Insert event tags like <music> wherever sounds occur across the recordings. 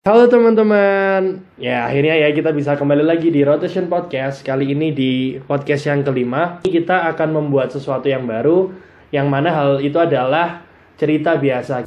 Halo teman-teman, ya akhirnya ya kita bisa kembali lagi di Rotation Podcast. Kali ini di podcast yang kelima. Kita akan membuat sesuatu yang baru Yang mana hal itu adalah cerita biasa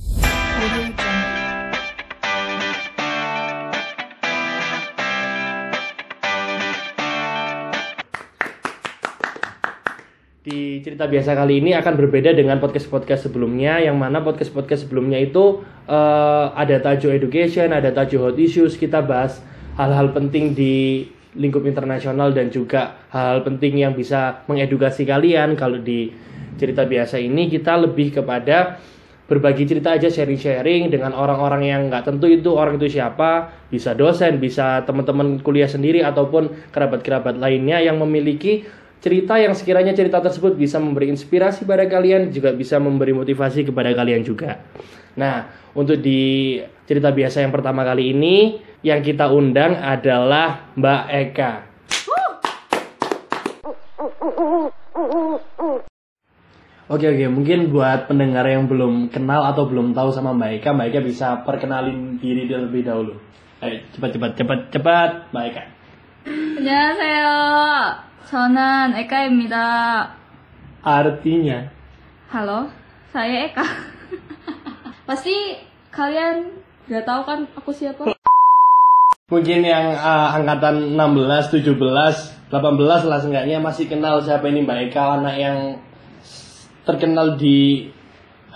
di cerita biasa kali ini akan berbeda dengan podcast-podcast sebelumnya yang mana podcast-podcast sebelumnya itu eh, ada tajuk education, ada tajuk hot issues, kita bahas hal-hal penting di lingkup internasional dan juga hal-hal penting yang bisa mengedukasi kalian. Kalau di cerita biasa ini kita lebih kepada berbagi cerita aja sharing-sharing dengan orang-orang yang nggak tentu itu orang itu siapa, bisa dosen, bisa teman-teman kuliah sendiri ataupun kerabat-kerabat lainnya yang memiliki cerita yang sekiranya cerita tersebut bisa memberi inspirasi pada kalian juga bisa memberi motivasi kepada kalian juga. Nah, untuk di cerita biasa yang pertama kali ini yang kita undang adalah Mbak Eka. Oke oke, mungkin buat pendengar yang belum kenal atau belum tahu sama Mbak Eka, Mbak Eka bisa perkenalin diri terlebih dahulu. Ayo, cepat cepat cepat cepat, Mbak Eka. 안 녕하세요. 저는 에카입니다. Artinya, Halo, saya Eka. Pasti kalian gak tahu kan aku siapa? mungkin yang uh, angkatan 16, 17, 18 lah seenggaknya masih kenal siapa ini Mbak Eka, anak yang terkenal di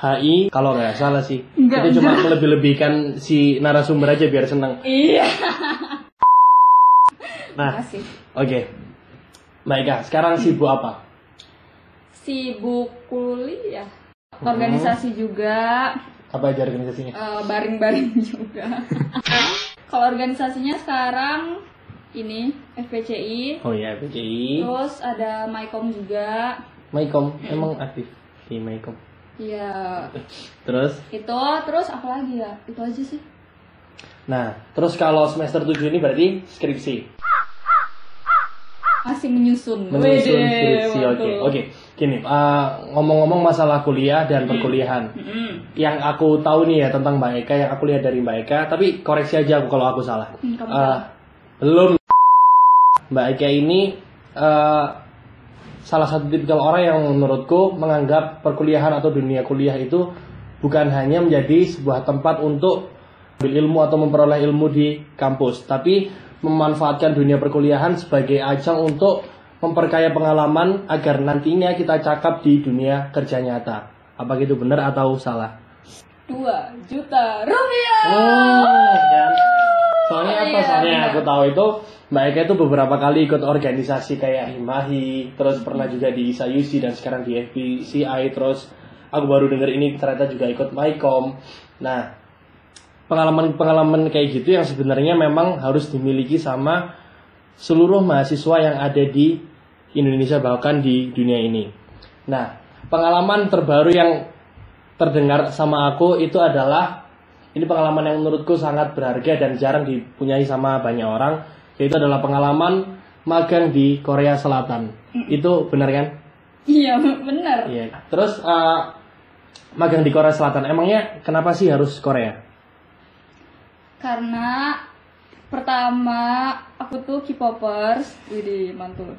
HI. Kalau nggak salah sih, Enggak, kita cuma melebih-lebihkan si narasumber aja biar seneng. Iya. Nah, Makasih. oke. Mbak Eka, sekarang sibuk apa? Sibuk kuliah, organisasi juga, Apa aja organisasinya? eh, baring-baring <laughs> juga. Kalau organisasinya sekarang ini FPCI, Oh ya, PCI. terus ada Mycom juga. Maikom, emang aktif di Maikom. Iya, Terus? itu terus apa lagi ya? Itu aja sih. Nah, terus kalau semester 7 ini berarti skripsi. Masih menyusun. Menyusun skripsi, oke. mantap. Oke, gini, uh, ngomong-ngomong masalah kuliah dan perkuliahan. Mm-mm. Yang aku tahu nih ya tentang Mbak Eka, yang aku lihat dari Mbak Eka, tapi koreksi aja aku kalau aku salah. Kamu Uh, salah. belum. Mbak Eka ini uh, salah satu tipikal orang yang menurutku menganggap perkuliahan atau dunia kuliah itu bukan hanya menjadi sebuah tempat untuk ambil ilmu atau memperoleh ilmu di kampus, tapi memanfaatkan dunia perkuliahan sebagai ajang untuk memperkaya pengalaman agar nantinya kita cakap di dunia kerja nyata. Apa gitu benar atau salah? dua juta rupiah. Oh, kan. Soalnya apa? Iya, Soalnya benar. aku tahu itu Mbak Eka itu beberapa kali ikut organisasi kayak Himahi, terus pernah juga di ISAYUSI dan sekarang di FBCI, terus aku baru denger ini ternyata juga ikut MyCom. Nah, pengalaman-pengalaman kayak gitu yang sebenarnya memang harus dimiliki sama seluruh mahasiswa yang ada di Indonesia bahkan di dunia ini. Nah, pengalaman terbaru yang terdengar sama aku itu adalah ini pengalaman yang menurutku sangat berharga dan jarang dipunyai sama banyak orang yaitu adalah pengalaman magang di Korea Selatan. Itu benar kan? Iya benar. Iya. Terus eh, magang di Korea Selatan emangnya kenapa sih harus Korea? Karena pertama aku tuh K-popers, jadi mantul.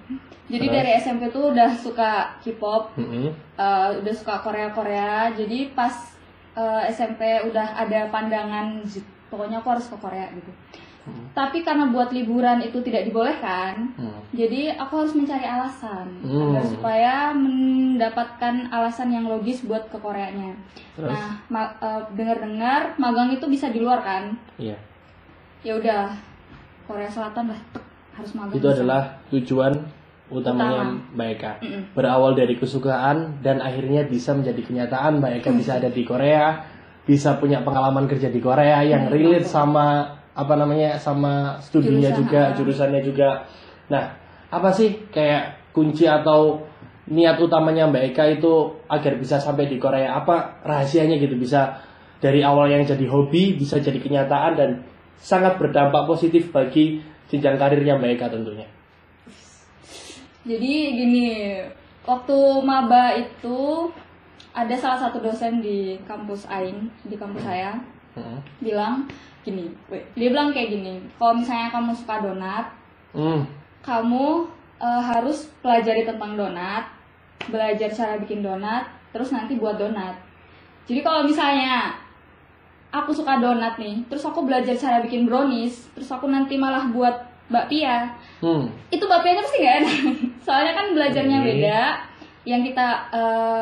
Jadi Terus? dari SMP tuh udah suka K-pop, Mm-mm. eh, udah suka Korea Korea. Jadi pas eh, SMP udah ada pandangan pokoknya aku harus ke Korea gitu. Tapi karena buat liburan itu tidak dibolehkan, Hmm. Jadi aku harus mencari alasan Hmm. agar supaya mendapatkan alasan yang logis buat ke Koreanya. Terus? Nah, ma- eh, dengar-dengar magang itu bisa di luar kan? Iya. Ya udah, Korea Selatan lah harus magang. Itu adalah tujuan utamanya Utama. Mbak Eka. Mm-mm. Berawal dari kesukaan dan akhirnya bisa menjadi kenyataan Mbak Eka bisa ada di Korea, bisa punya pengalaman kerja di Korea yang Hmm, relate sama apa namanya sama studinya Jurusan, juga, jurusannya juga. Nah, apa sih kayak kunci atau niat utamanya Mbak Eka itu agar bisa sampai di Korea? Apa rahasianya gitu bisa dari awal yang jadi hobi bisa jadi kenyataan dan sangat berdampak positif bagi jenjang karirnya Mbak Eka tentunya. Jadi gini, waktu maba itu ada salah satu dosen di kampus Ain, di kampus saya. Hmm. bilang gini, dia bilang kayak gini, kalau misalnya kamu suka donat, Hmm. kamu eh, harus pelajari tentang donat, belajar cara bikin donat, terus nanti buat donat. Jadi kalau misalnya aku suka donat nih, terus aku belajar cara bikin brownies, terus aku nanti malah buat bakpia, Hmm. itu bakpianya pasti nggak enak. <laughs> Soalnya kan belajarnya Oke. beda, yang kita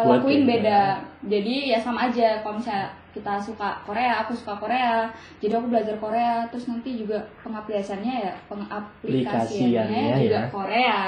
Buat lakuin beda. beda. Jadi ya sama aja kalau misalnya kita suka Korea, aku suka Korea, jadi aku belajar Korea, terus nanti juga pengaplikasiannya ya pengaplikasiannya Aplikasiannya juga ya. Korea.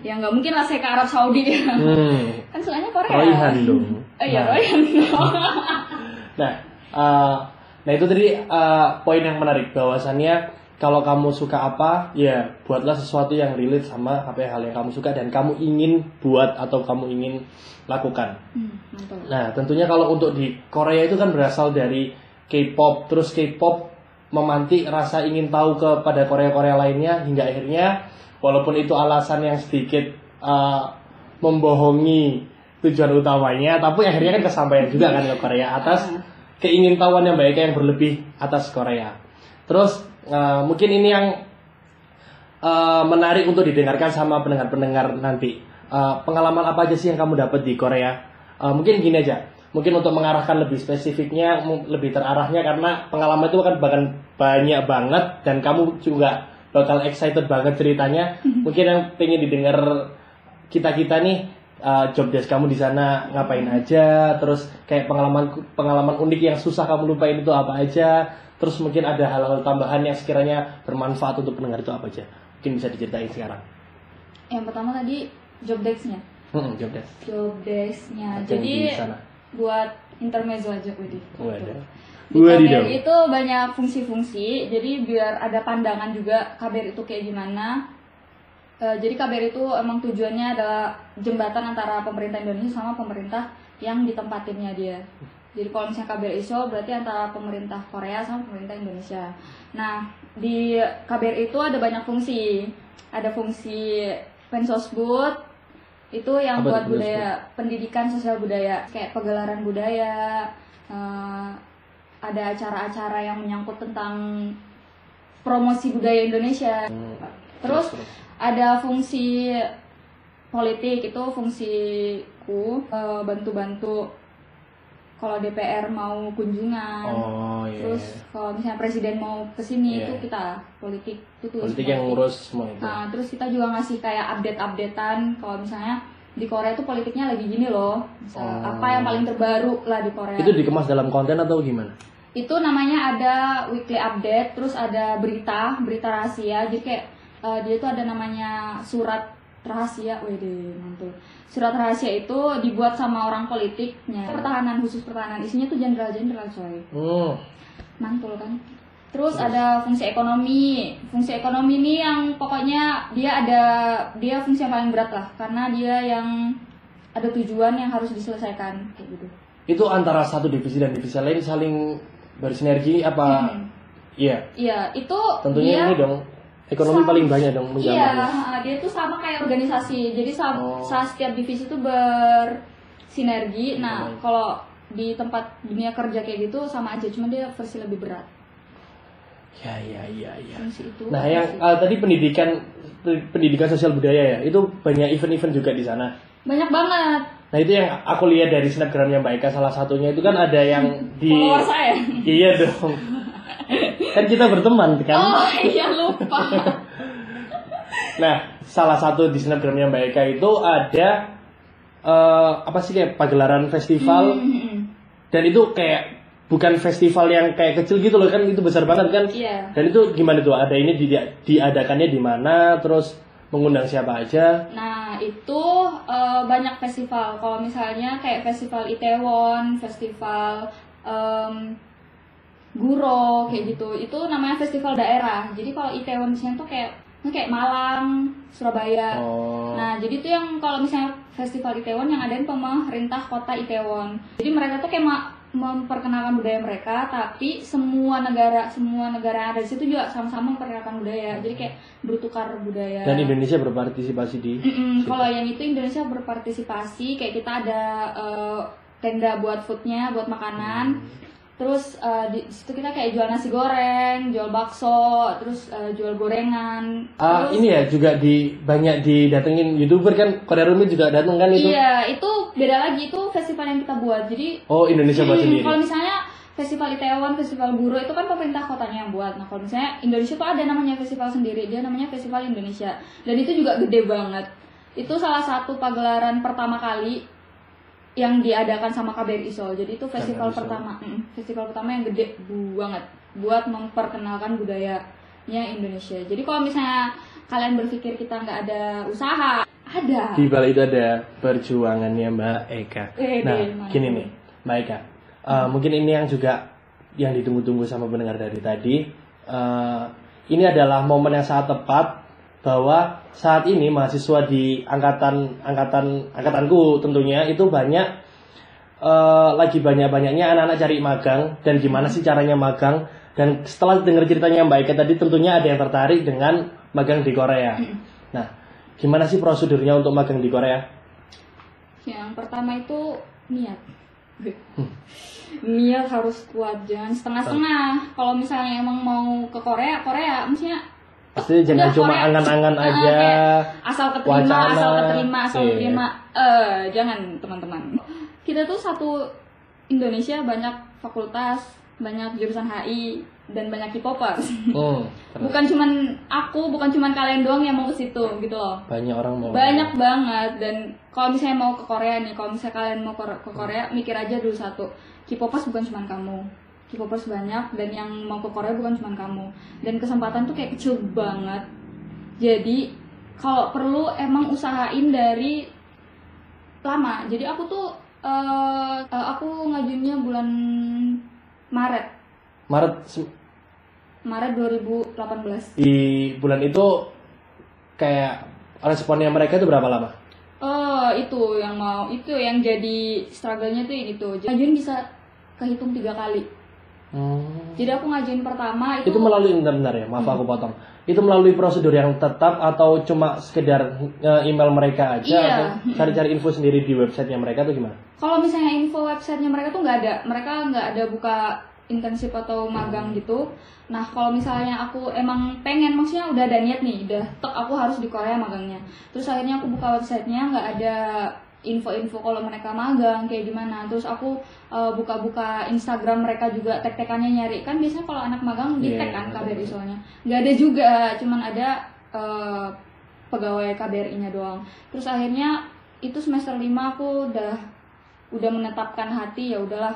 Ya nggak mungkin lah saya ke Arab Saudi Hmm. <laughs> kan sukanya Korea. Royhan dong. Oh iya Nah. Royhan. <laughs> Nah, eh, nah itu tadi eh, poin yang menarik bahwasannya kalau kamu suka apa, ya buatlah sesuatu yang relate sama apa hal yang kamu suka dan kamu ingin buat atau kamu ingin lakukan. Hmm, mantul. Nah, tentunya kalau untuk di Korea itu kan berasal dari K-pop, terus K-pop memantik rasa ingin tahu kepada Korea-Korea lainnya hingga akhirnya walaupun itu alasan yang sedikit eh, membohongi tujuan utamanya, tapi akhirnya kan kesampaian juga kan ke Korea atas <laughs> keingintahuan yang baik yang berlebih atas Korea. Terus eh, mungkin ini yang eh, menarik untuk didengarkan sama pendengar-pendengar nanti. Eh, pengalaman apa aja sih yang kamu dapat di Korea? Eh, mungkin gini aja. Mungkin untuk mengarahkan lebih spesifiknya, lebih terarahnya karena pengalaman itu kan bahkan banyak banget dan kamu juga bakal excited banget ceritanya. Mungkin yang pengen didengar kita kita nih eh, job desk kamu di sana ngapain aja, terus kayak pengalaman pengalaman unik yang susah kamu lupain itu apa aja, terus mungkin ada hal-hal tambahan yang sekiranya bermanfaat untuk pendengar itu apa aja, mungkin bisa diceritain sekarang. Yang pertama tadi job desk-nya. Hmm, job desk. Job desk-nya. Jadi di buat intermezzo aja. Waduh. Di Wadidaw. KBR itu banyak fungsi-fungsi, jadi biar ada pandangan juga KBR itu kayak gimana. Eh, jadi KBR itu emang tujuannya adalah jembatan antara pemerintah Indonesia sama pemerintah yang ditempatinnya dia. Jadi kalau misalnya KBR ISO berarti antara pemerintah Korea sama pemerintah Indonesia. Nah, di KBR itu ada banyak fungsi. Ada fungsi Pensosbud, itu yang Apa buat itu budaya pendidikan sosial budaya kayak pegelaran budaya eh, ada acara-acara yang menyangkut tentang promosi budaya Indonesia Hmm, terus ada fungsi politik itu fungsiku eh, bantu-bantu kalau DPR mau kunjungan Oh iya. terus kalau misalnya presiden mau ke sini Iya. itu kita politik itu Politik yang ngurus semua itu. Nah, terus kita juga ngasih kayak update-updatean kalau misalnya di Korea tuh politiknya lagi gini loh. Misal Oh. apa yang paling terbaru lah di Korea. Itu dikemas dalam konten atau gimana? Itu namanya ada weekly update, terus ada berita, berita rahasia. Jadi kayak eh, dia tuh ada namanya surat rahasia. Wede, mantul. Surat rahasia itu dibuat sama orang politiknya. Pertahanan khusus pertahanan. Isinya tuh jenderal-jenderal coy Hmm. mantul kan terus ada fungsi ekonomi fungsi ekonomi ini yang pokoknya dia ada dia fungsi yang paling berat lah karena dia yang ada tujuan yang harus diselesaikan kayak gitu Itu antara satu divisi dan divisi lain saling bersinergi apa? Hmm. Iya. iya itu Tentunya dia ini dong ekonomi sama- paling banyak dong iya menjalannya. dia tuh sama kayak organisasi jadi sa- Oh. sa- setiap divisi itu bersinergi nah Hmm. kalau di tempat dunia kerja kayak gitu sama aja cuma dia versi lebih berat Ya ya ya ya. itu Nah yang eh, tadi pendidikan pendidikan sosial budaya ya itu banyak event-event juga di sana. banyak banget Nah itu yang aku lihat dari snapgramnya Mbak Eka salah satunya itu kan ada yang di follower saya iya dong <laughs> kan kita berteman kan. Oh iya lupa. <laughs> Nah salah satu di snapgramnya Mbak Eka itu ada eh, apa sih kayak pagelaran festival Hmm, dan itu kayak bukan festival yang kayak kecil gitu loh kan itu besar banget kan. Iya. Dan itu gimana tuh? Ada ini di- diadakannya di mana? Terus mengundang siapa aja? Nah itu eh, banyak festival. Kalau misalnya kayak festival Itaewon, festival em, Guro kayak gitu. Itu namanya festival daerah. Jadi kalau Itaewon di sini tuh kayak kayak Malang, Surabaya. Oh. Nah, jadi itu yang kalau misalnya festival Itaewon yang adain pemerintah kota Itaewon. Jadi mereka tuh kayak memperkenalkan budaya mereka, tapi semua negara semua negara yang ada di situ juga sama-sama memperkenalkan budaya. Jadi kayak bertukar budaya. Dan Indonesia berpartisipasi di Mm-mm, situ. kalau yang itu Indonesia berpartisipasi, kayak kita ada eh, tenda buat foodnya, buat makanan. Terus eh, di situ kita kayak jual nasi goreng jual bakso terus eh, jual gorengan. Ah, terus ini ya juga di banyak didatengin youtuber kan? Korea Rumit juga datang kan itu? Iya itu beda lagi. Itu festival yang kita buat. Jadi oh Indonesia buat Hmm, sendiri? Kalau misalnya festival Itaewon, festival Buru itu kan pemerintah kotanya yang buat. Nah kalau misalnya Indonesia tuh ada namanya festival sendiri, dia namanya Festival Indonesia. Dan itu juga gede banget. Itu salah satu pagelaran pertama kali yang diadakan sama KBRI Seoul. Jadi itu festival KBRI pertama, mm, festival pertama yang gede banget buat memperkenalkan budayanya Indonesia. Jadi kalau misalnya kalian berpikir kita nggak ada usaha, ada. di balik itu ada perjuangannya Mbak Eka. Eh, Nah, deh, gini nih, Mbak Eka. Eh, Mungkin ini yang juga yang ditunggu-tunggu sama pendengar dari tadi. Eh, ini adalah momen yang sangat tepat bahwa saat ini mahasiswa di angkatan angkatan angkatanku tentunya itu banyak eh, lagi banyak-banyaknya anak-anak cari magang dan gimana sih caranya magang dan setelah dengar ceritanya Mbak Eka tadi tentunya ada yang tertarik dengan magang di Korea. Nah, gimana sih prosedurnya untuk magang di Korea? Yang pertama itu niat. <laughs> niat harus kuat, jangan setengah-setengah. Kalau misalnya emang mau ke Korea, Korea maksudnya Pasti jangan Udah, cuma angan-angan Ah, aja. asal keterima, wacana. asal keterima, asal Iya. keterima. Eh, jangan teman-teman. Kita tuh satu Indonesia banyak fakultas, banyak jurusan HI dan banyak K-popers. Hmm, <laughs> bukan cuman aku, bukan cuman kalian doang yang mau ke situ gitu loh. banyak orang mau. banyak banget dan kalau misalnya mau ke Korea nih kalau misalnya kalian mau ke, Korea mikir aja dulu satu K-popers bukan cuma kamu K-popers banyak dan yang mau ke Korea bukan cuma kamu dan kesempatan tuh kayak kecil banget jadi kalau perlu emang usahain dari lama jadi aku tuh eh, eh, aku ngajunya bulan Maret Maret Maret 2018 di bulan itu kayak responnya mereka itu berapa lama? Oh itu yang mau itu yang jadi struggle-nya tuh ini tuh. Ngajuin bisa kehitung tiga kali. Hmm. Jadi aku ngajuin pertama itu, Itu melalui bentar-bentar ya, maaf aku potong. Itu melalui prosedur yang tetap atau cuma sekedar eh, email mereka aja Iya. atau cari-cari info sendiri di websitenya mereka tuh gimana? kalau misalnya info websitenya mereka tuh nggak ada, mereka nggak ada buka intensif atau magang gitu. Nah kalau misalnya aku emang pengen, maksudnya udah ada niat nih, udah tek aku harus di Korea magangnya. Terus akhirnya aku buka websitenya nggak ada info-info kalau mereka magang kayak gimana. Terus aku uh, buka-buka Instagram mereka juga tek-tekannya nyari kan biasanya kalau anak magang di tag Iya, kan betul. KBRI soalnya. Nggak ada juga, cuman ada uh, pegawai KBRI-nya doang. Terus akhirnya itu semester 5 aku udah udah menetapkan hati ya udahlah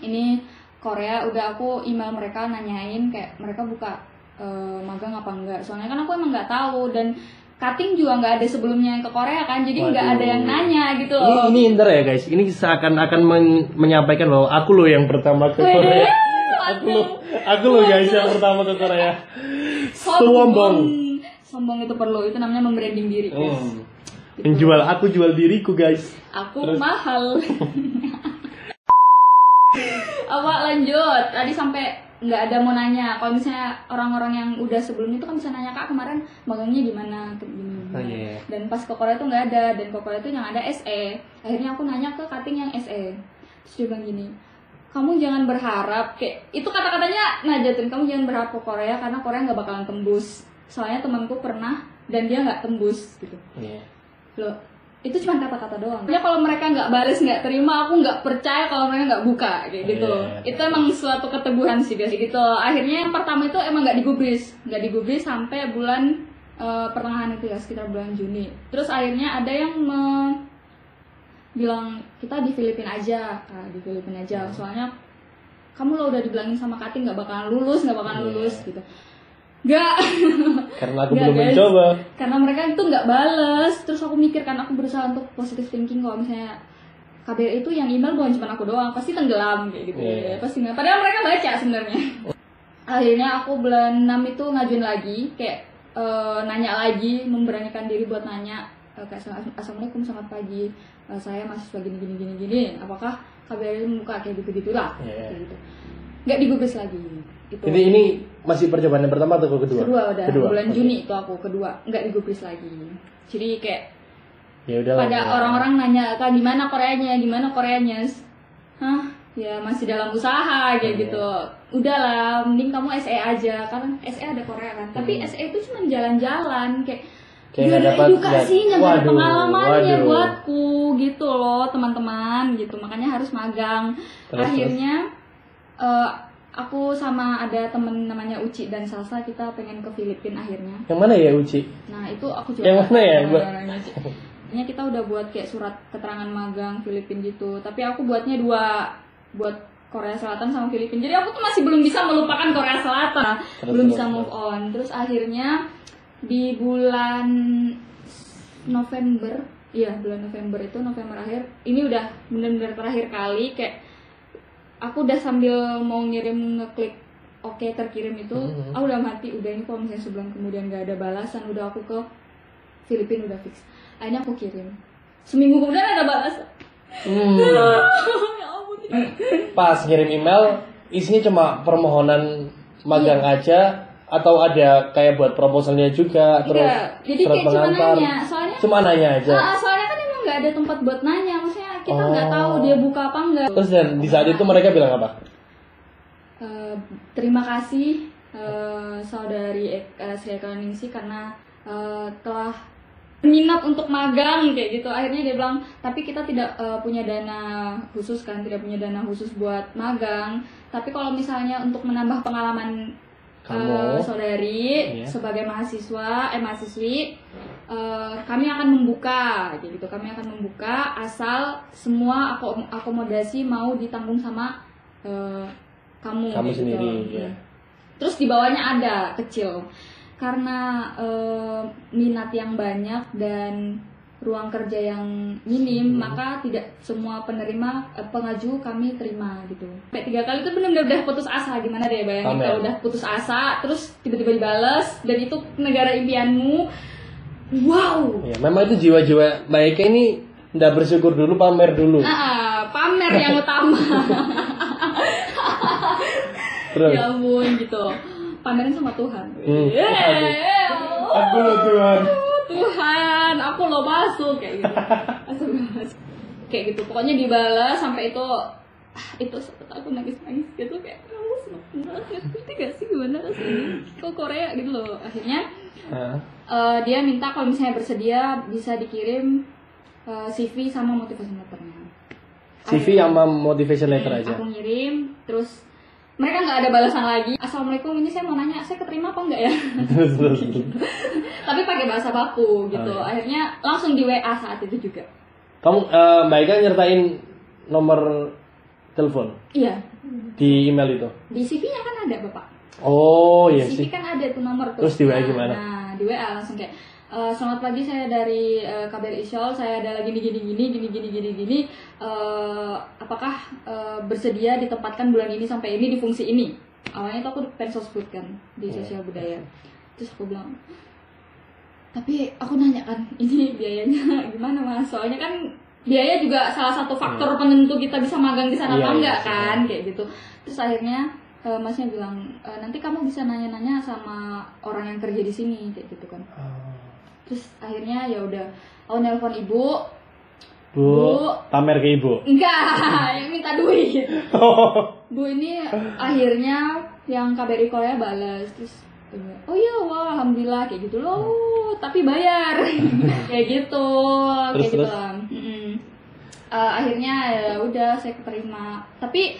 ini Korea udah aku email mereka nanyain kayak mereka buka eh, magang apa enggak soalnya kan aku emang nggak tahu dan cutting juga nggak ada sebelumnya yang ke Korea kan jadi nggak ada yang nanya gitu Ini loh ini inter ya guys. Ini seakan akan men- menyampaikan bahwa aku loh yang pertama ke Korea. Aku loh, aku loh guys yang pertama ke Korea. Sombong. sombong itu perlu itu namanya membranding diri guys. Hmm. Menjual aku jual diriku guys. aku Terus? mahal <laughs> apa lanjut tadi sampai nggak ada mau nanya. Kalau misalnya orang-orang yang udah sebelumnya itu kan bisa nanya kak kemarin magangnya di mana? Kayak gini, gini. Oh, iya. dan pas ke Korea tuh nggak ada. Dan ke Korea tuh yang ada SE akhirnya aku nanya ke cutting yang SE terus dia bilang gini kamu jangan berharap. Kayak itu kata-katanya Najatin kamu jangan berharap ke Korea karena Korea nggak bakalan tembus. Soalnya temanku pernah dan dia nggak tembus gitu. Iya. loh itu cuma kata-kata doang. Ya kalau mereka nggak balas nggak terima, aku nggak percaya kalau mereka nggak buka kayak gitu. Iya. Itu emang suatu keteguhan sih guys gitu. Akhirnya yang pertama itu emang nggak digubris, nggak digubris sampai bulan eh, pertengahan itu ya sekitar bulan Juni. Terus akhirnya ada yang me- bilang kita di Filipina aja, nah, di Filipina aja. Soalnya kamu lo udah dibilangin sama Kating nggak bakalan lulus, nggak bakalan Iya. lulus gitu. Nggak. Karena aku Nggak, belum guys. mencoba. karena mereka itu nggak bales. Terus aku mikir kan aku berusaha untuk positive thinking kalau misalnya KBR itu yang email bukan cuma aku doang. Pasti tenggelam kayak gitu. Iya. ya pasti nggak. Padahal mereka baca sebenarnya. Akhirnya aku bulan 6 itu ngajuin lagi kayak eh, nanya lagi memberanikan diri buat nanya eh, kayak "Assalamu- assalamualaikum selamat pagi. Eh, saya mahasiswa gini gini gini gini. Apakah KBR membuka kayak gitu gitulah Iya. kayak gitu. Nggak digubris lagi. Itu Ini ini masih percobaan yang pertama atau kedua? kedua udah. Bulan Oke. Juni itu aku kedua. Nggak digubris lagi. Jadi kayak Ya udah pada orang-orang nanya kak gimana Koreanya? Gimana Koreanya? Hah? Ya masih dalam usaha kayak Iya. gitu. Udahlah mending kamu SE aja. Karena SE ada Korea kan? Tapi SE itu cuma jalan-jalan kayak Hmm. Kayak nggak ada nggak- nggak ada pengalamannya waduh. buatku gitu loh teman-teman gitu. Makanya harus magang. Terus, akhirnya eh, aku sama ada temen namanya Uci dan Salsa kita pengen ke Filipina akhirnya. Yang mana ya Uci? nah itu aku juga Yang mana ya, Uci. Akhirnya kita udah buat kayak surat keterangan magang Filipina gitu. Tapi aku buatnya dua buat Korea Selatan sama Filipina jadi aku tuh masih belum bisa melupakan Korea Selatan. Terus, belum terus, bisa move on. Terus akhirnya di bulan November iya bulan November itu November akhir ini udah bener-bener terakhir kali kayak aku udah sambil mau ngirim ngeklik oke terkirim itu Mhm. aku udah mati udah ini kalau misalnya sebulan kemudian gak ada balasan udah aku ke Filipina udah fix akhirnya aku kirim seminggu kemudian ada balasan Hmm. <laughs> ya Pas ngirim email isinya cuma permohonan magang aja atau ada kayak buat proposalnya juga terus Enggak, jadi surat kayak cuma nanya soalnya Cuma nanya aja. Ah, soalnya kan emang nggak ada tempat buat nanya kita nggak Oh. tahu dia buka apa enggak Terus dan di saat itu mereka bilang apa? Eh, terima kasih eh, saudari uh, Sri Ningsi karena eh, telah minat untuk magang kayak gitu akhirnya dia bilang tapi kita tidak eh, punya dana khusus kan tidak punya dana khusus buat magang tapi kalau misalnya untuk menambah pengalaman Kamu. eh, saudari Iya. sebagai mahasiswa eh mahasiswi eh, kami akan membuka gitu. Kami akan membuka asal semua akom- akomodasi mau ditanggung sama eh, kamu Kamu gitu. sendiri, ya. terus di bawahnya ada kecil. Karena eh, minat yang banyak dan ruang kerja yang minim Hmm. maka tidak semua penerima pengaju kami terima gitu. Sampai tiga kali itu benar-benar udah putus asa. Gimana deh bayangin kalau udah putus asa terus tiba-tiba dibales dan itu negara impianmu wow Ya, memang itu jiwa-jiwa baiknya ini ndak bersyukur dulu pamer dulu. Ah, pamer yang utama Terus ya ampun gitu pamerin sama Tuhan Hmm. Yeay. aku loh Tuhan. Tuhan aku lo masuk kayak gitu Astagfirullahaladzim. kayak gitu pokoknya dibalas sampai itu ah, itu sempet aku nangis nangis gitu kayak kamu seneng banget ngerti gak sih gimana rasanya kok Korea gitu loh akhirnya Eh, dia minta kalau misalnya bersedia bisa dikirim eh, CV sama motivasi letternya CV sama motivation letter Hmm, aja. Aku ngirim, terus mereka nggak ada balasan lagi. Assalamualaikum, ini saya mau nanya, saya keterima apa enggak ya? <laughs> Tapi pakai bahasa baku gitu. Oh, iya. Akhirnya langsung di WA saat itu juga. Kamu eh, Mbak Ika nyertain nomor telepon Iya, di email itu. di CV-nya kan ada bapak. Oh iya sih. kan ada tuh nomor tuh. Terus di WA Nah, gimana? Nah, di WA langsung kayak "Eh, selamat pagi saya dari eh, KBRI Shawl saya ada lagi gini gini gini gini gini gini gini Eh, apakah eh, bersedia ditempatkan bulan ini sampai ini di fungsi ini awalnya tuh aku pengen sosbud kan di Iya. sosial budaya terus aku bilang tapi aku nanya kan <laughs> ini biayanya gimana mas soalnya kan biaya juga salah satu faktor penentu kita bisa magang di sana Iya, apa iya, enggak kan kayak gitu terus akhirnya eh, masnya bilang "E, nanti kamu bisa nanya-nanya sama orang yang kerja di sini kayak gitu kan Oh. terus akhirnya ya udah aku nelpon ibu Bu, Bu. pamer ke ibu. enggak <laughs> yang minta duit bu ini akhirnya yang KBRI Korea balas terus oh iya wah alhamdulillah kayak gitu loh tapi bayar <laughs> kayak gitu kayak Terus, gitu terus? lah Mm-mm. Eh, akhirnya ya udah saya keterima tapi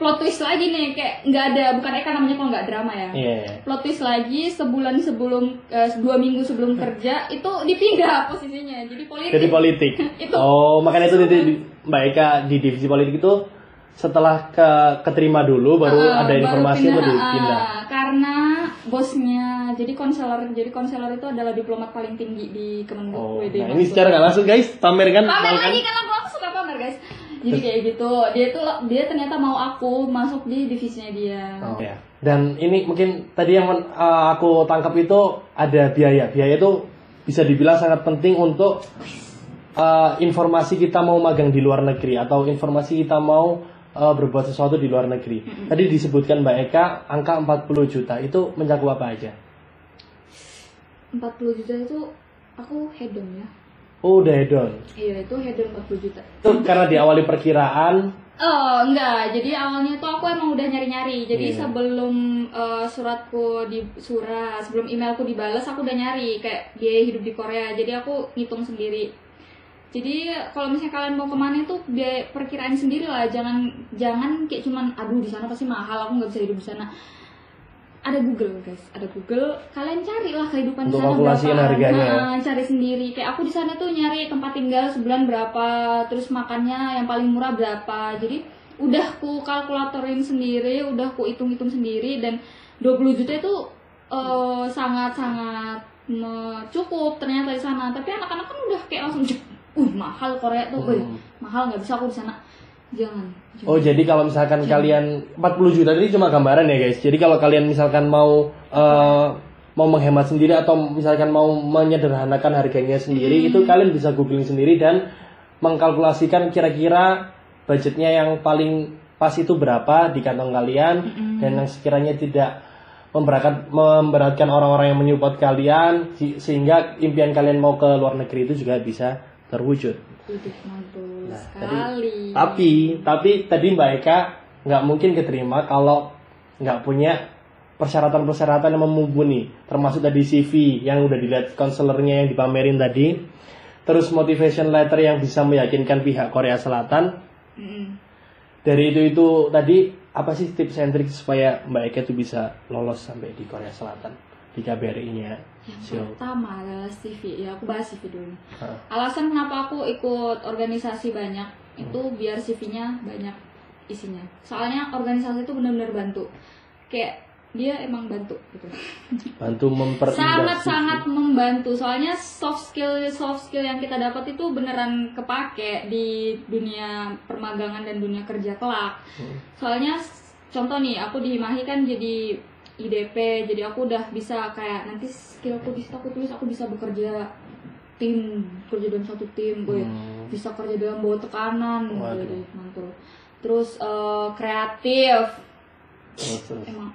plot twist lagi nih kayak nggak ada bukan Eka namanya kalau nggak drama ya Iya. plot twist lagi sebulan sebelum eh, dua minggu sebelum kerja itu dipindah posisinya jadi politik Jadi politik. <laughs> Itu. Oh, makanya itu di, di- Mbak Eka di divisi politik itu setelah ke keterima dulu baru Ah, ada baru informasi baru ah, pindah. karena bosnya jadi konselor jadi konselor itu adalah diplomat paling tinggi di Kemenlu Oh, WD nah ini secara nggak langsung guys, pamer kan? pamer lagi kan aku, aku suka pamer guys jadi kayak gitu dia tuh dia ternyata mau aku masuk di divisinya dia Oh, ya. Dan ini mungkin tadi yang men- uh, aku tangkap itu ada biaya. Biaya itu bisa dibilang sangat penting untuk uh, informasi kita mau magang di luar negeri atau informasi kita mau uh, berbuat sesuatu di luar negeri. Tadi disebutkan Mbak Eka angka 40 juta itu mencakup apa aja? 40 juta itu aku hedon ya udah hedon. iya itu hedon 40 juta Itu karena diawali perkiraan. Oh enggak, jadi awalnya tuh aku emang udah nyari-nyari. Jadi Iya. sebelum eh, suratku di surat, sebelum emailku dibalas, aku udah nyari kayak biaya hidup di Korea. Jadi aku ngitung sendiri. Jadi kalau misalnya kalian mau ke mana itu biaya perkiraan sendiri lah. Jangan jangan kayak cuman aduh di sana pasti mahal, aku nggak bisa hidup di sana. Ada Google guys, ada Google. Kalian carilah kehidupan di sana berapa. harganya. Nah, cari sendiri. Kayak aku di sana tuh nyari tempat tinggal sebulan berapa, terus makannya yang paling murah berapa. Jadi udah ku kalkulatorin sendiri, udah ku hitung-hitung sendiri dan 20 juta itu eh, sangat-sangat cukup ternyata di sana. Tapi anak-anak kan udah kayak langsung "Jep, uh mahal Korea tuh, Hmm. mahal nggak bisa aku di sana. Jangan. jangan. Oh, jadi kalau misalkan kalian 40 juta ini cuma gambaran ya, guys. Jadi kalau kalian misalkan mau eh, mau menghemat sendiri atau misalkan mau menyederhanakan harganya sendiri, itu kalian bisa googling sendiri dan mengkalkulasikan kira-kira budgetnya yang paling pas itu berapa di kantong kalian dan yang sekiranya tidak memberatkan memberatkan orang-orang yang menyupport kalian sehingga impian kalian mau ke luar negeri itu juga bisa terwujud. Mantul Nah, sekali. Tapi tapi tadi Mbak Eka nggak mungkin keterima kalau nggak punya persyaratan-persyaratan yang mumpuni, termasuk tadi CV yang udah dilihat konselornya yang dipamerin tadi, terus motivation letter yang bisa meyakinkan pihak Korea Selatan. Mm-mm. Dari itu itu tadi apa sih tips and trik supaya Mbak Eka tuh bisa lolos sampai di Korea Selatan di KBRI-nya? Yang Siul. pertama adalah CV. Ya aku bahas CV dulu. Hah. Alasan kenapa aku ikut organisasi banyak itu biar CV-nya banyak isinya. Soalnya organisasi itu benar-benar bantu. Kayak dia emang bantu gitu. Bantu memperindah Sangat-sangat CV. membantu. Soalnya soft skill soft skill yang kita dapat itu beneran kepake di dunia permagangan dan dunia kerja kelak. Hmm. Soalnya contoh nih, aku di Himahi kan jadi IDP, jadi aku udah bisa kayak nanti skillku di situ aku tulis aku bisa bekerja tim, kerja dalam satu tim, gue Hmm. bisa kerja dalam bawah tekanan, Waduh. jadi mantul. Terus eh, kreatif, Terus, terus. emang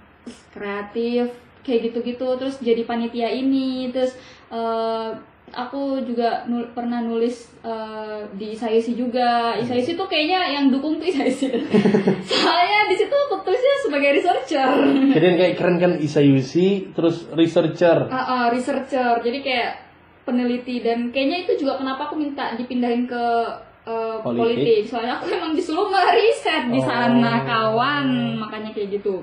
kreatif kayak gitu-gitu terus jadi panitia ini terus eh, aku juga nul- pernah nulis eh, di Isayusi juga Isayusi tuh kayaknya yang dukung tuh Isayusi <laughs> soalnya di situ aku tulisnya sebagai researcher Jadi kayak keren kan Isayusi, terus researcher. Ah, ah, researcher jadi kayak peneliti dan kayaknya itu juga kenapa aku minta dipindahin ke eh, Politik. politik. soalnya aku emang disuruh ngeriset di Oh. sana kawan makanya kayak gitu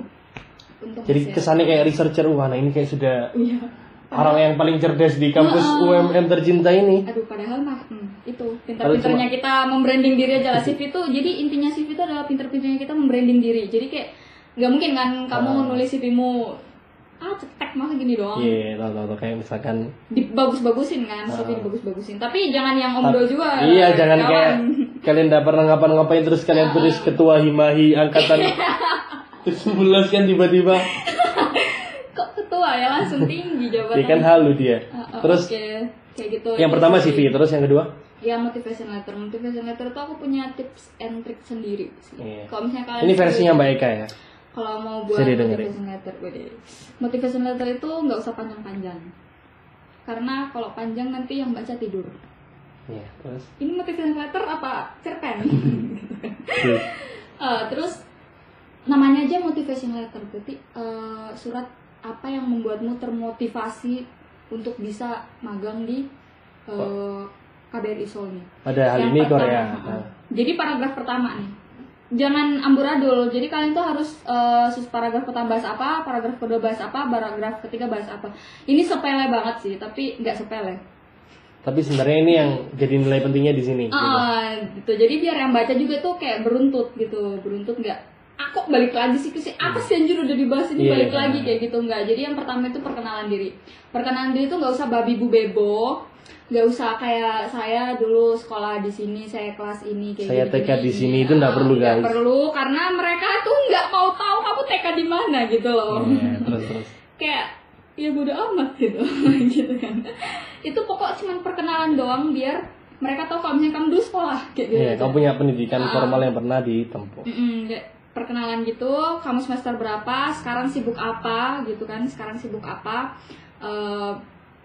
Untung Jadi kesannya kayak researcher, wah nah ini kayak sudah Iya. Orang yang paling cerdas di kampus UMM tercinta ini. Aduh, padahal mah hmm, itu pintar-pintarnya kita membranding diri aja lah <laughs> CV itu. Jadi intinya CV itu adalah pintar-pintarnya kita membranding diri. Jadi kayak nggak mungkin kan kamu Ah. nulis CV-mu ah cetek masa gini doang. Iya, tahu tahu tahu. kayak misalkan Dibagus-bagusin kan, CV dibagus-bagusin. Tapi jangan yang omdo juga. Iya, jangan kawan. kayak kalian dapat pernah ngapain-ngapain terus kalian tulis ketua Himahi angkatan <laughs> <laughs> 11 kan tiba-tiba. kok ketua ya langsung tinggi Dia kan halu dia. Ah, ah, Terus oke. kayak gitu. yang pertama. CV, terus yang kedua? Ya motivation letter. Motivation letter itu aku punya tips and trick sendiri sih. Iya. Kalau misalnya kalian Ini versinya Mbak Eka ya. kalau mau buat didengerin. motivation letter wede. motivation letter itu nggak usah panjang-panjang karena kalau panjang nanti yang baca tidur Iya, terus. ini motivation letter apa cerpen. <laughs> Eh, terus namanya aja motivation letter berarti eh, surat apa yang membuatmu termotivasi untuk bisa magang di eh, KBRI Seoul nih Pada hal Yang ini pertama, Korea. Nah, Jadi paragraf pertama nih. Jangan amburadul. Jadi kalian tuh harus sus paragraf pertama bahas apa, paragraf kedua bahas apa, paragraf ketiga bahas apa. Ini sepele banget sih, tapi nggak sepele. Tapi sebenarnya ini yang jadi nilai pentingnya di sini. gitu. Ah, gitu. Jadi biar yang baca juga tuh kayak beruntut gitu, beruntut nggak. Aku balik lagi sih ke sih apa sih anjir udah dibahas ini Iya, balik iya. lagi kayak gitu nggak. Jadi yang pertama itu perkenalan diri. Perkenalan diri itu nggak usah babi bu bebo, nggak usah kayak saya dulu sekolah di sini, saya kelas ini kayak Saya gini, TK di sini, itu nggak perlu, guys. perlu karena mereka tuh nggak mau tahu kamu TK di mana gitu loh. Iya, terus terus. <laughs> kayak ya bodo amat gitu <laughs> gitu kan itu pokok cuman perkenalan doang biar mereka tahu kalau misalnya kamu dulu sekolah kayak gitu Iya, kamu punya pendidikan Ah. formal yang pernah ditempuh. Mm-mm, kayak perkenalan gitu kamu semester berapa sekarang sibuk apa gitu kan sekarang sibuk apa Eh,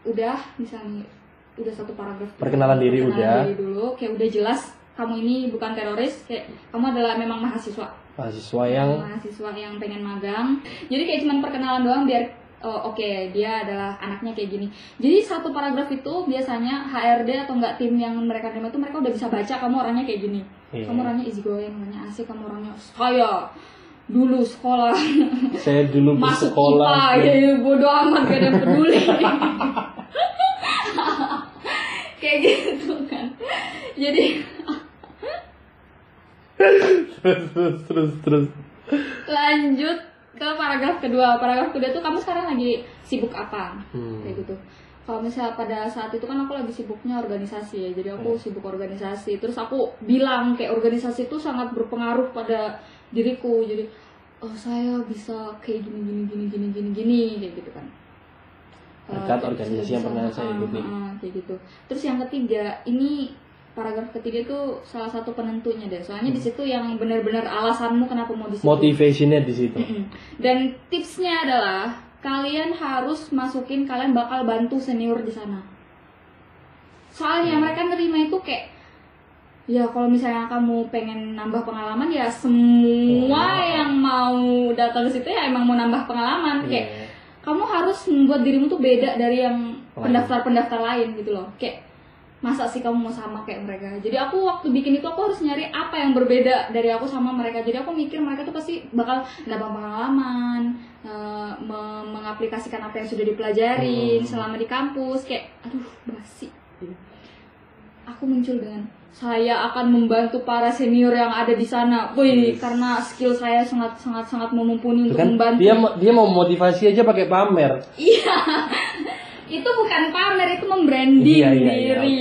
udah misalnya udah satu paragraf dulu. Perkenalan diri udah. diri dulu kayak udah jelas kamu ini bukan teroris kayak kamu adalah memang mahasiswa mahasiswa yang mahasiswa yang pengen magang jadi kayak cuman perkenalan doang biar oh, oke dia adalah anaknya kayak gini. Jadi satu paragraf itu biasanya HRD atau enggak tim yang mereka terima itu mereka udah bisa baca kamu orangnya kayak gini. Iya. kamu orangnya easy going orangnya asik kamu orangnya saya dulu sekolah. Saya dulu masuk bersekolah IPA ya, ya bodoh amat gak ada peduli. <laughs> Kayak gitu kan. Jadi terus <laughs> terus terus terus. Lanjut ke paragraf kedua. Paragraf kedua tuh kamu sekarang lagi sibuk apa? Hmm. kayak gitu. Kalau misalnya pada saat itu kan aku lagi sibuknya organisasi ya. Jadi aku sibuk organisasi. Terus aku bilang kayak organisasi itu sangat berpengaruh pada diriku. Jadi oh saya bisa kayak gini gini gini gini gini gini kayak gitu kan. Berkat Eh, organisasi yang pernah saya ah, ikuti. ah, kayak gitu. Terus yang ketiga ini paragraf ketiga itu salah satu penentunya deh. Soalnya di situ yang benar-benar alasanmu kenapa mau di situ motivationnya di situ. Dan tipsnya adalah kalian harus masukin kalian bakal bantu senior di sana. Soalnya mereka nerima itu kayak ya kalau misalnya kamu pengen nambah pengalaman ya semua yang mau datang ke situ ya emang mau nambah pengalaman. Kayak Iya. kamu harus membuat dirimu tuh beda dari yang pendaftar-pendaftar lain gitu loh. Kayak masa sih kamu mau sama kayak mereka jadi aku waktu bikin itu aku harus nyari apa yang berbeda dari aku sama mereka jadi aku mikir mereka tuh pasti bakal nambah pengalaman eh, me- mengaplikasikan apa yang sudah dipelajarin Hmm. selama di kampus kayak aduh basi aku muncul dengan saya akan membantu para senior yang ada di sana. Wih, Yes. karena skill saya sangat sangat sangat Itu mumpuni untuk kan membantu. dia dia mau motivasi aja pakai pamer Iya. Itu bukan pamer, itu membranding Iya, iya, iya, diri.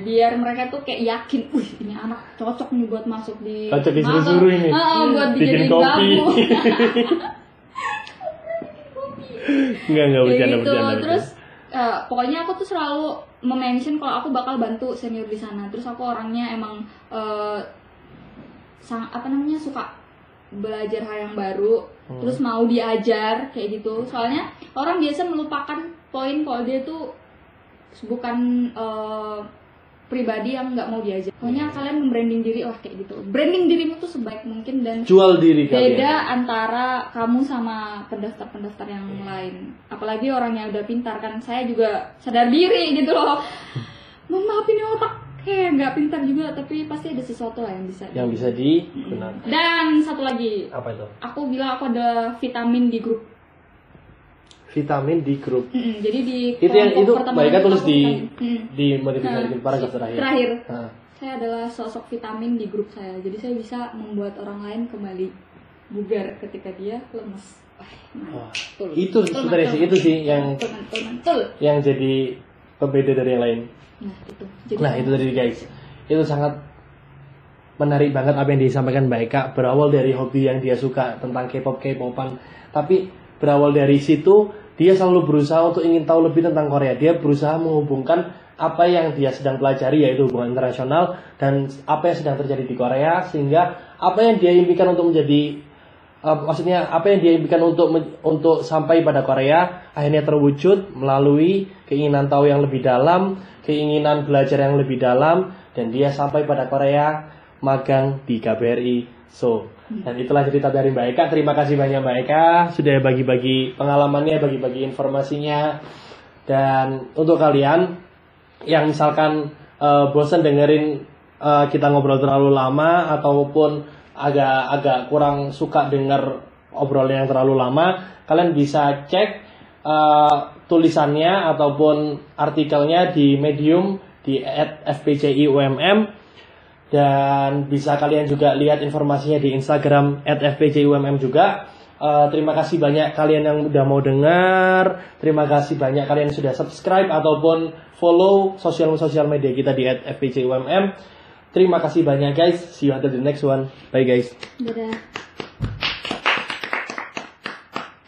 Biar mereka tuh kayak yakin, wih ini anak cocok nih buat masuk di Cocok magang. disuruh-suruh ini. Heeh, buat Bikin kopi. Enggak <laughs> enggak Kayak bercanda gitu. bercanda. Terus eh, pokoknya aku tuh selalu mention kalau aku bakal bantu senior di sana. Terus aku orangnya emang eh, sang apa namanya suka belajar hal yang baru, Hmm. terus mau diajar kayak gitu. Soalnya orang biasa melupakan poin kalau dia tuh bukan eh, pribadi yang nggak mau diajar. Pokoknya kalian membranding diri wah kayak gitu. Branding dirimu tuh sebaik mungkin dan jual diri kalian. beda antara kamu sama pendaftar-pendaftar yang lain. Apalagi orang yang udah pintar kan. Saya juga sadar diri gitu loh. <laughs> Mohon maaf ini otak kayak nggak pintar juga, tapi pasti ada sesuatu lah yang bisa. Yang bisa digunakan. Dan satu lagi, Apa itu? aku bilang aku ada vitamin di grup. Vitamin di grup. Mm-mm, jadi di Itu yang itu itu tulis di di motivasi Nah, paragraf terakhir. Terakhir, Nah, saya adalah sosok vitamin di grup saya. Jadi saya bisa membuat orang lain kembali bugar ketika dia lemes. Wah, itu sebenarnya sih itu sih yang mantul, mantul, mantul. yang jadi pembeda dari yang lain. Nah, itu. Jadi Nah itu tadi guys, itu sangat menarik banget apa yang disampaikan Mbak Eka berawal dari hobi yang dia suka tentang K-pop K-popan, tapi berawal dari situ dia selalu berusaha untuk ingin tahu lebih tentang Korea. Dia berusaha menghubungkan apa yang dia sedang pelajari yaitu hubungan internasional dan apa yang sedang terjadi di Korea sehingga apa yang dia impikan untuk menjadi uh, maksudnya apa yang dia impikan untuk untuk sampai pada Korea akhirnya terwujud melalui keinginan tahu yang lebih dalam, keinginan belajar yang lebih dalam dan dia sampai pada Korea magang di KBRI. So, dan itulah cerita dari Mbak Eka. Terima kasih banyak Mbak Eka sudah bagi-bagi pengalamannya, bagi-bagi informasinya. Dan untuk kalian yang misalkan eh, bosan dengerin eh, kita ngobrol terlalu lama ataupun agak-agak kurang suka denger obrolan yang terlalu lama, kalian bisa cek eh, tulisannya ataupun artikelnya di Medium di @fpciumm dan bisa kalian juga lihat informasinya di Instagram @fpcumm juga. Eh, terima kasih banyak kalian yang udah mau dengar. Terima kasih banyak kalian yang sudah subscribe ataupun follow sosial sosial media kita di @fpcumm. Terima kasih banyak guys. See you until the next one. Bye guys. Dadah.